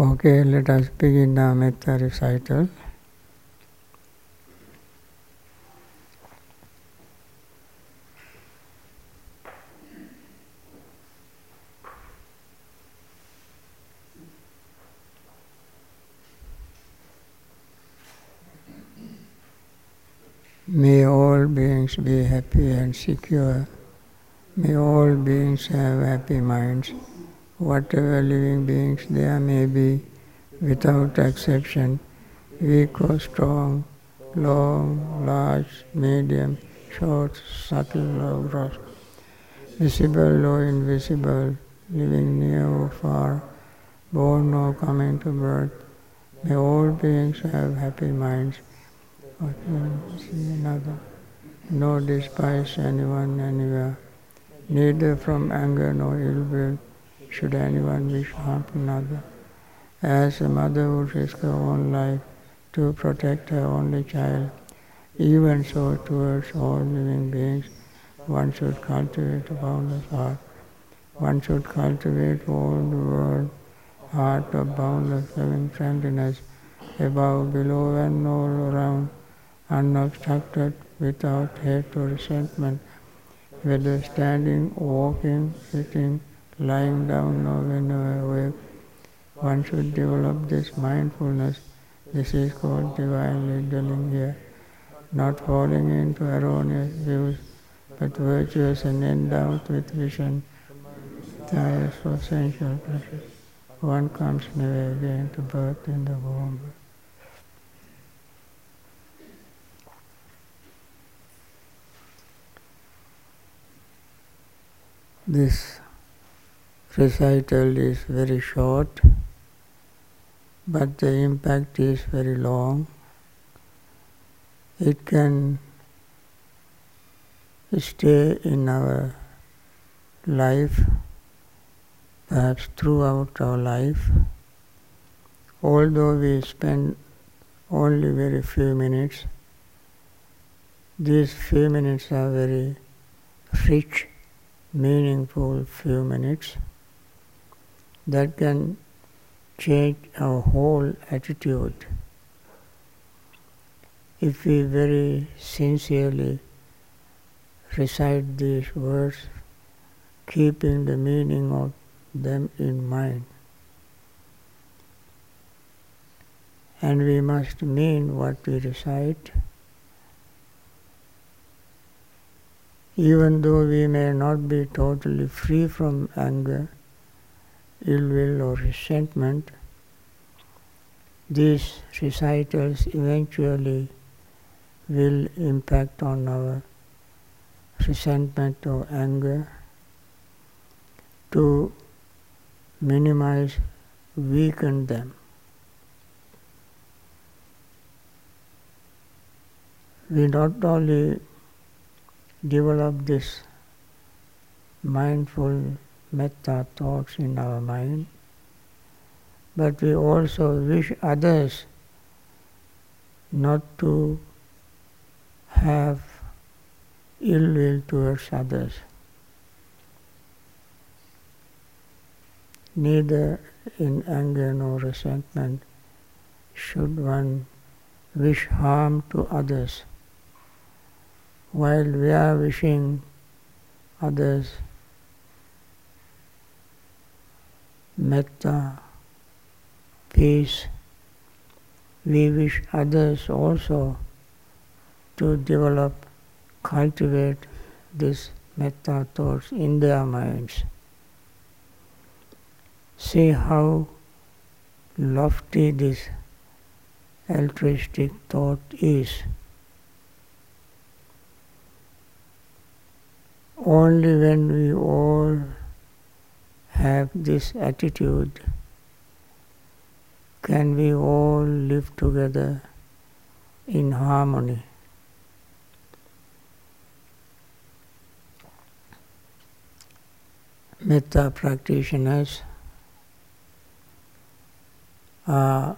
Okay, let us begin our metta recital. May all beings be happy and secure. May all beings have happy minds. Whatever living beings there may be, without exception, weak or strong, long, large, medium, short, subtle or gross, visible or invisible, living near or far, born or coming to birth, may all beings have happy minds see another. No despise anyone anywhere. Neither from anger nor ill will should anyone wish harm to another. As a mother would risk her own life to protect her only child, even so towards all living beings, one should cultivate a boundless heart. One should cultivate all the world heart of boundless loving friendliness above, below, and all around unobstructed, without hate or resentment, whether standing, walking, sitting, lying down, or whenever awake. One should develop this mindfulness. This is called divinely dwelling here, not falling into erroneous views, but virtuous and endowed with vision, desires for sensual pleasures. One comes never again to birth in the womb. This recital is very short, but the impact is very long. It can stay in our life, perhaps throughout our life, although we spend only very few minutes. These few minutes are very rich meaningful few minutes that can change our whole attitude. If we very sincerely recite these words, keeping the meaning of them in mind. And we must mean what we recite even though we may not be totally free from anger, ill will, or resentment, these recitals eventually will impact on our resentment or anger to minimize, weaken them. We not only develop this mindful metta thoughts in our mind, but we also wish others not to have ill will towards others. Neither in anger nor resentment should one wish harm to others while we are wishing others metta, peace, we wish others also to develop, cultivate this metta thoughts in their minds. See how lofty this altruistic thought is. Only when we all have this attitude can we all live together in harmony. Metta practitioners are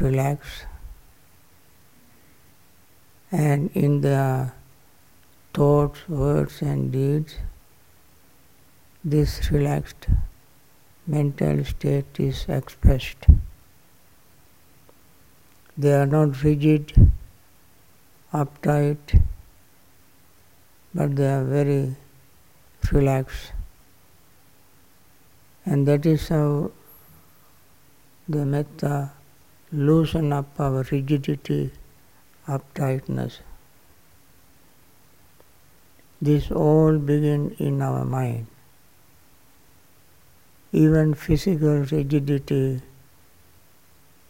relaxed and in their thoughts, words, and deeds, this relaxed mental state is expressed. They are not rigid, uptight, but they are very relaxed. And that is how the metta loosen up our rigidity, uptightness. This all begin in our mind. Even physical rigidity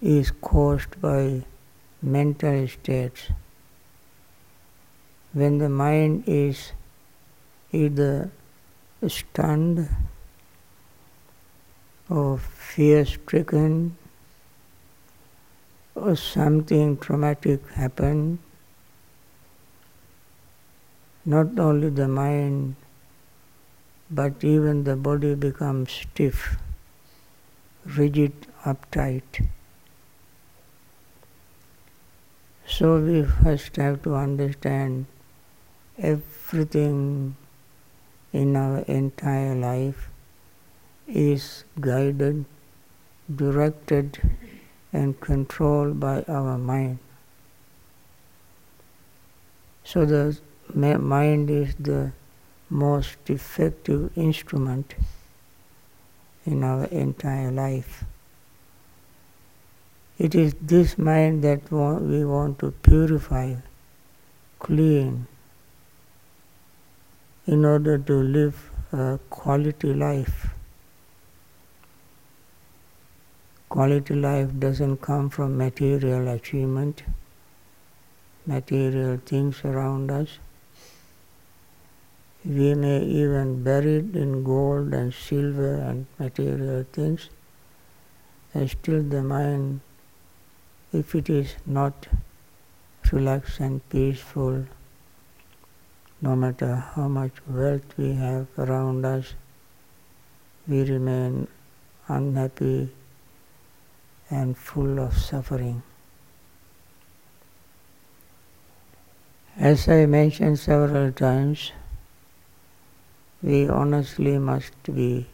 is caused by mental states. When the mind is either stunned or fear stricken or something traumatic happened, not only the mind but even the body becomes stiff, rigid, uptight. So we first have to understand everything in our entire life is guided, directed, and controlled by our mind. So the mind is the most effective instrument in our entire life. It is this mind that we want to purify, clean, in order to live a quality life. Quality life doesn't come from material achievement, material things around us. We may even bury it in gold and silver and material things, and still the mind, if it is not relaxed and peaceful, no matter how much wealth we have around us, we remain unhappy and full of suffering. As I mentioned several times, we honestly must be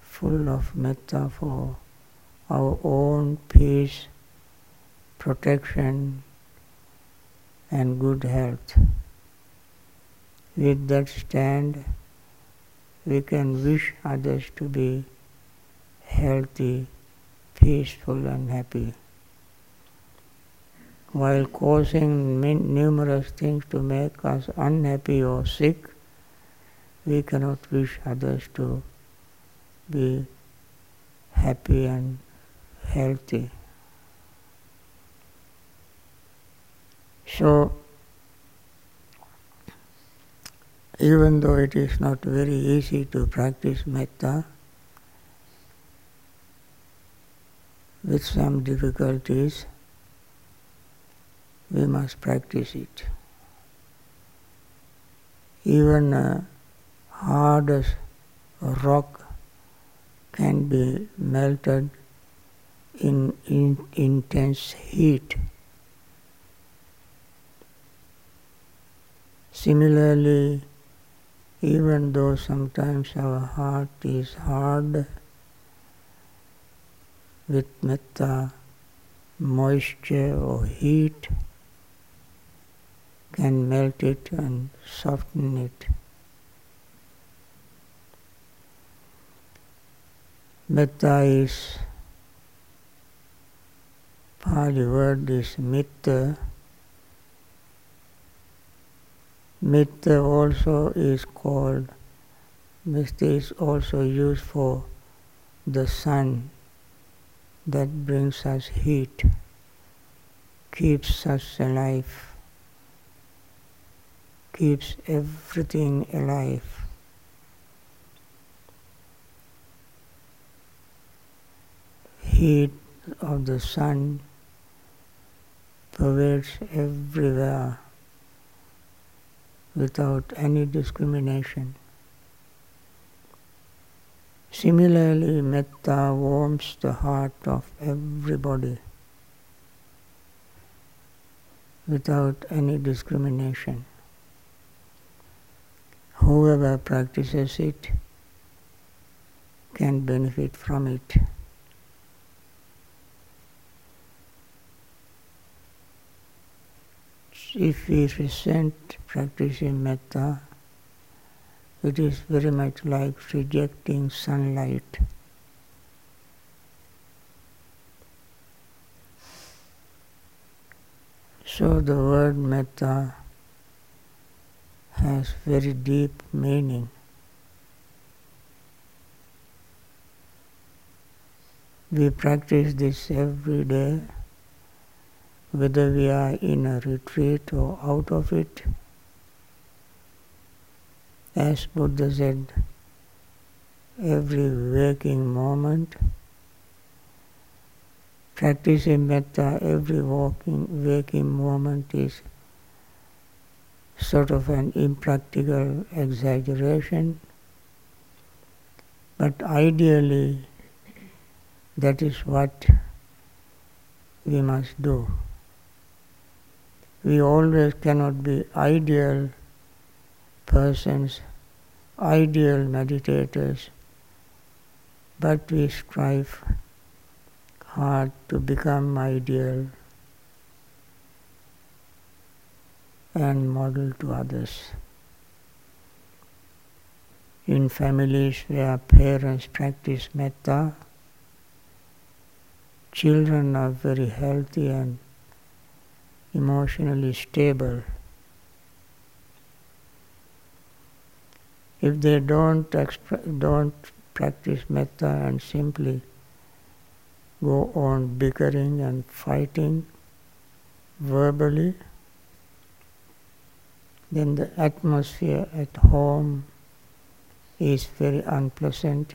full of metta for our own peace, protection, and good health. With that stand, we can wish others to be healthy, peaceful, and happy. While causing numerous things to make us unhappy or sick, we cannot wish others to be happy and healthy. So, even though it is not very easy to practice metta, with some difficulties, we must practice it. Even uh, hard as rock can be melted in, in intense heat. Similarly, even though sometimes our heart is hard, with metta, moisture or heat can melt it and soften it. Metta is Pali word is mitta. Mitta also is called, mitta is also used for the sun that brings us heat, keeps us alive, keeps everything alive. Heat of the sun pervades everywhere without any discrimination. Similarly, metta warms the heart of everybody without any discrimination. Whoever practices it can benefit from it. If we resent practicing metta, it is very much like rejecting sunlight. So the word metta has very deep meaning. We practice this every day, whether we are in a retreat or out of it. As Buddha said, every waking moment, practicing metta every walking, waking moment is sort of an impractical exaggeration, but ideally that is what we must do. We always cannot be ideal persons, ideal meditators, but we strive hard to become ideal and model to others. In families where parents practice metta, children are very healthy and emotionally stable. If they don't exp- don't practice metta and simply go on bickering and fighting verbally, then the atmosphere at home is very unpleasant,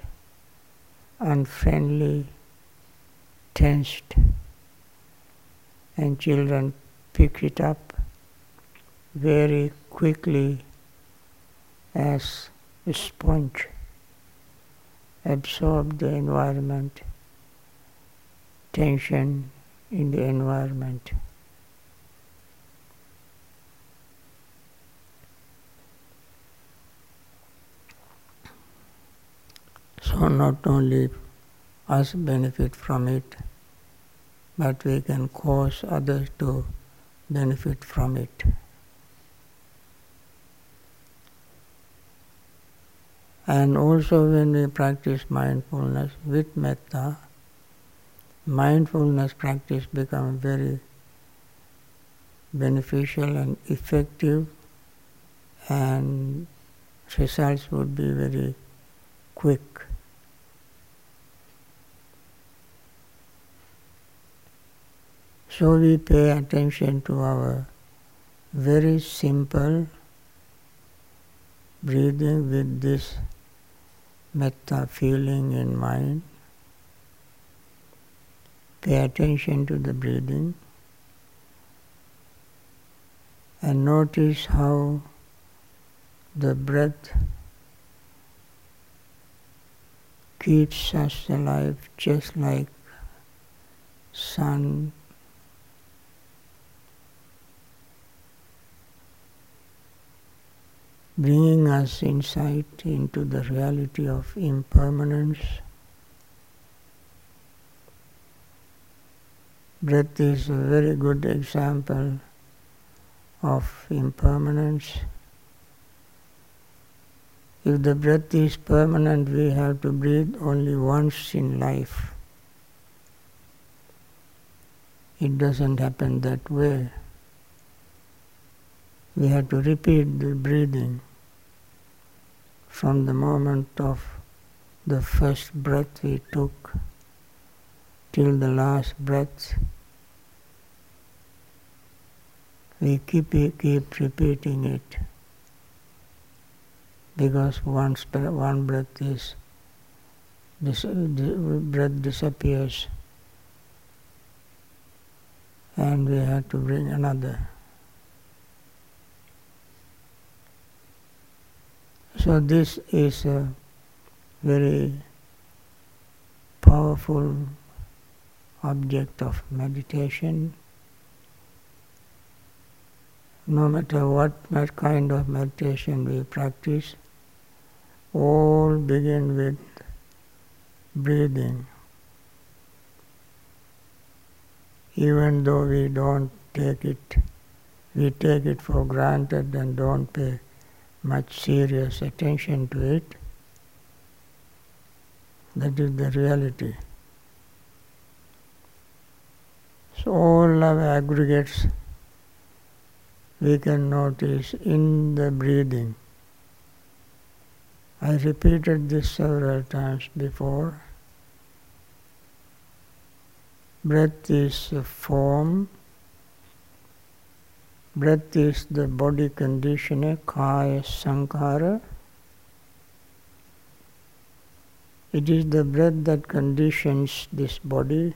unfriendly, tensed, and children pick it up very quickly as a sponge, absorb the environment, tension in the environment. So not only us benefit from it, but we can cause others to benefit from it. And also when we practice mindfulness with metta, mindfulness practice becomes very beneficial and effective and results would be very quick. So we pay attention to our very simple breathing with this metta feeling in mind. Pay attention to the breathing and notice how the breath keeps us alive just like sun bringing us insight into the reality of impermanence. Breath is a very good example of impermanence. If the breath is permanent, we have to breathe only once in life. It doesn't happen that way. We have to repeat the breathing from the moment of the first breath we took till the last breath. We keep, keep repeating it because once one breath is this, breath disappears and we have to bring another. So this is a very powerful object of meditation. No matter what kind of meditation we practice, all begin with breathing. Even though we don't take it, we take it for granted and don't pay much serious attention to it. That is the reality. So all our aggregates we can notice in the breathing. I repeated this several times before. Breath is a form. Breath is the body conditioner, kaya sankhara. It is the breath that conditions this body.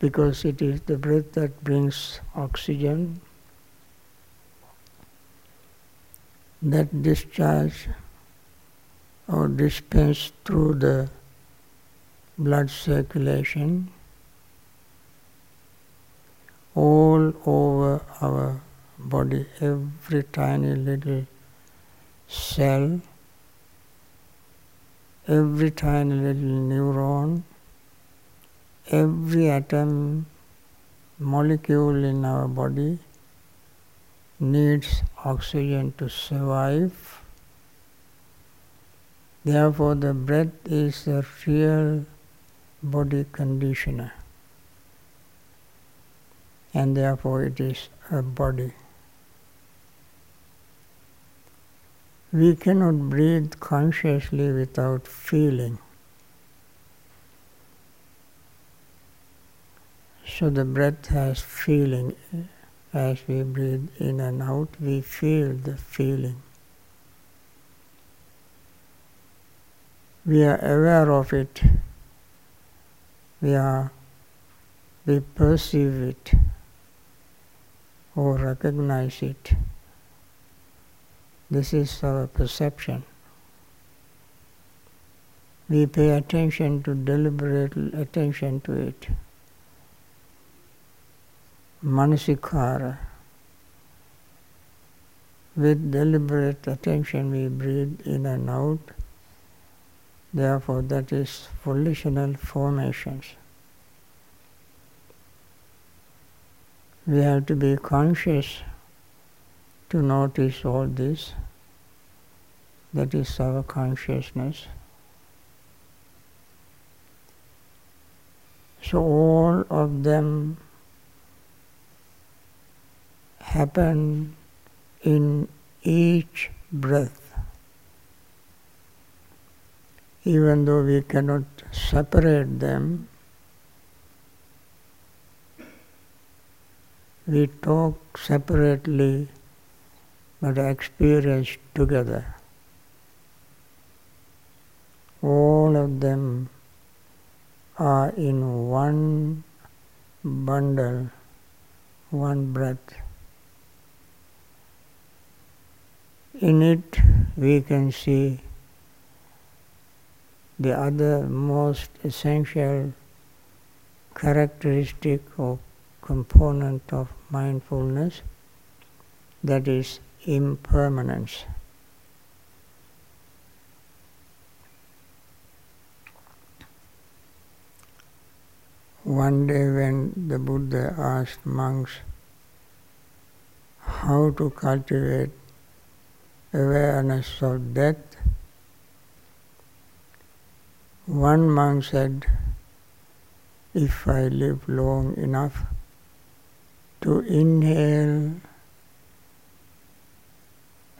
Because it is the breath that brings oxygen, that discharge or dispense through the blood circulation all over our body, every tiny little cell, every tiny little neuron, every atom, molecule in our body needs oxygen to survive. Therefore, the breath is the real body conditioner, and therefore it is a body. We cannot breathe consciously without feeling. So the breath has feeling. As we breathe in and out, we feel the feeling. We are aware of it. We are we perceive it or recognize it. This is our perception. We pay attention to deliberate attention to it. Manasikara. With deliberate attention we breathe in and out. Therefore, that is volitional formations. We have to be conscious to notice all this. That is our consciousness. So all of them happen in each breath. Even though we cannot separate them, we talk separately but experience together. All of them are in one bundle, one breath. In it, we can see the other most essential characteristic or component of mindfulness that is impermanence. One day, when the Buddha asked monks how to cultivate awareness of death, one monk said, If I live long enough to inhale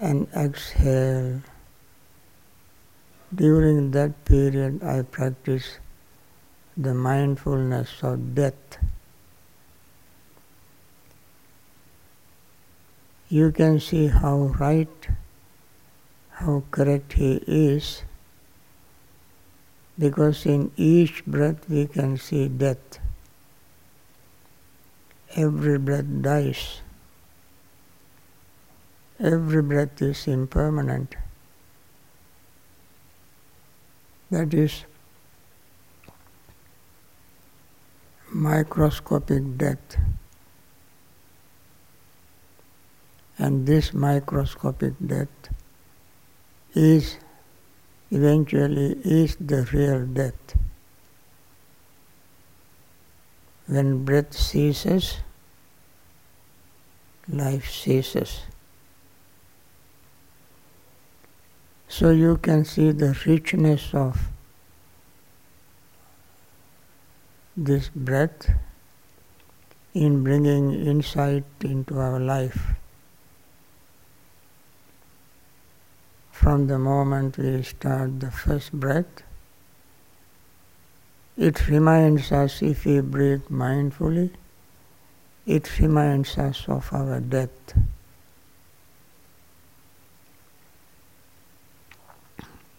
and exhale. During that period, I practice the mindfulness of death. You can see how right, how correct he is, because in each breath we can see death. Every breath dies. Every breath is impermanent. That is microscopic death. And this microscopic death is eventually is the real death. When breath ceases, life ceases. So you can see the richness of this breath in bringing insight into our life. From the moment we start the first breath, it reminds us if we breathe mindfully, it reminds us of our death.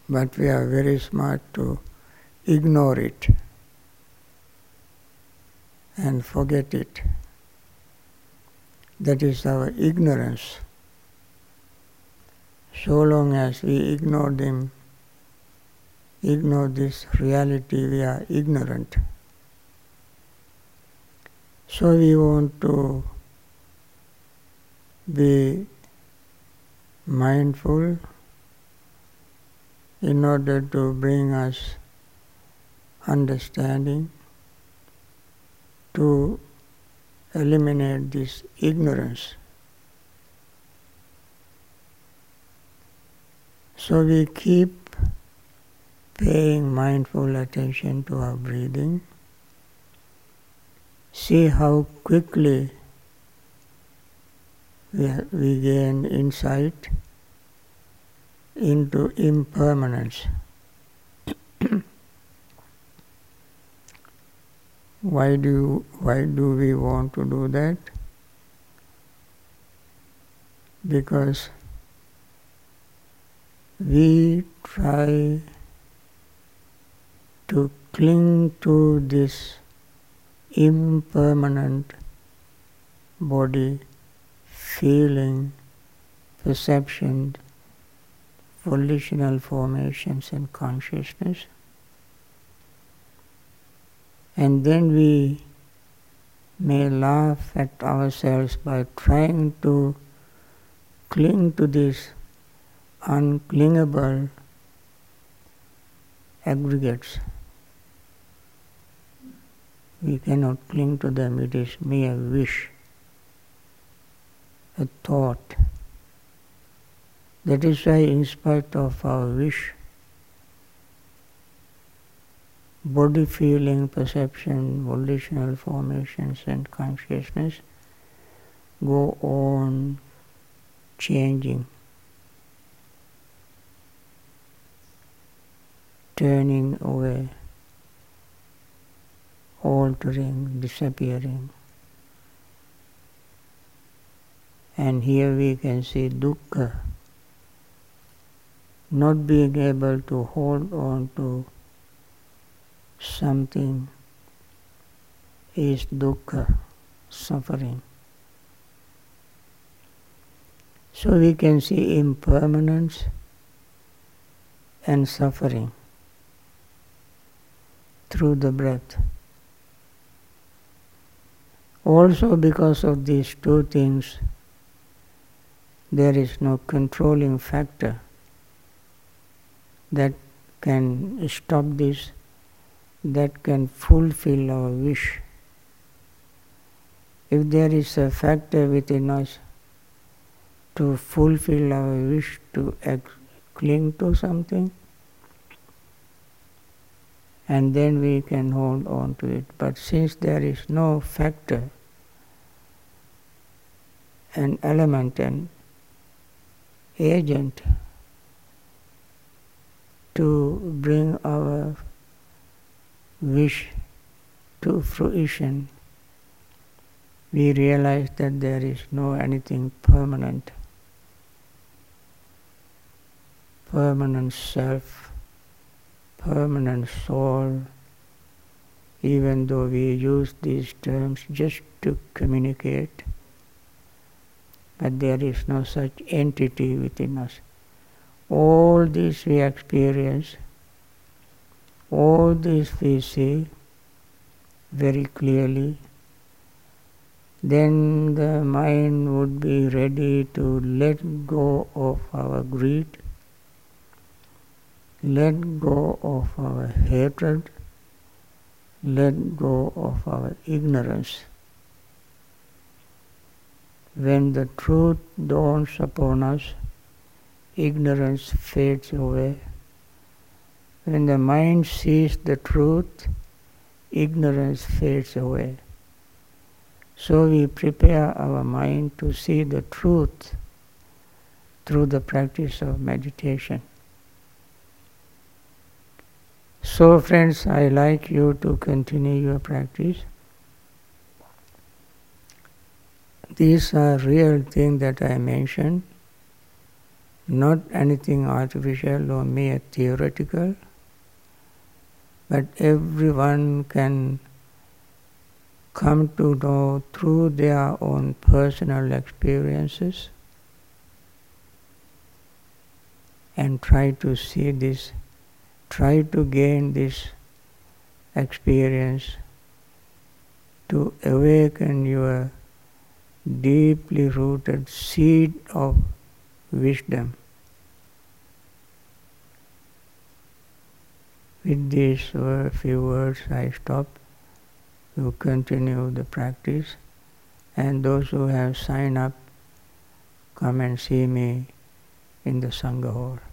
But we are very smart to ignore it and forget it. That is our ignorance. So long as we ignore them, ignore this reality, we are ignorant. So we want to be mindful in order to bring us understanding to eliminate this ignorance. So we keep paying mindful attention to our breathing. See how quickly we, we gain insight into impermanence. Why do, why do we want to do that? Because we try to cling to this impermanent body, feeling, perception, volitional formations and consciousness. And then we may laugh at ourselves by trying to cling to these unclingable aggregates. We cannot cling to them, it is mere wish, a thought. That is why, in spite of our wish, body feeling, perception, volitional formations, and consciousness go on changing, turning away, altering, disappearing. And here we can see dukkha, not being able to hold on to something is dukkha, suffering. So we can see impermanence and suffering through the breath. Also, because of these two things, there is no controlling factor that can stop this that can fulfill our wish. If there is a factor within us to fulfill our wish to ex- cling to something, and then we can hold on to it. But since there is no factor, an element, an agent to bring our wish to fruition, we realize that there is no anything permanent. Permanent self, permanent soul, even though we use these terms just to communicate, but there is no such entity within us. All this we experience all this we see very clearly, then the mind would be ready to let go of our greed, let go of our hatred, let go of our ignorance. When the truth dawns upon us, ignorance fades away. When the mind sees the truth, ignorance fades away. So we prepare our mind to see the truth through the practice of meditation. So, friends, I like you to continue your practice. These are real things that I mentioned, not anything artificial or mere theoretical, but everyone can come to know through their own personal experiences and try to see this, try to gain this experience to awaken your deeply rooted seed of wisdom. With these few words, I stop. You continue the practice, and those who have signed up, come and see me in the Sangha hall.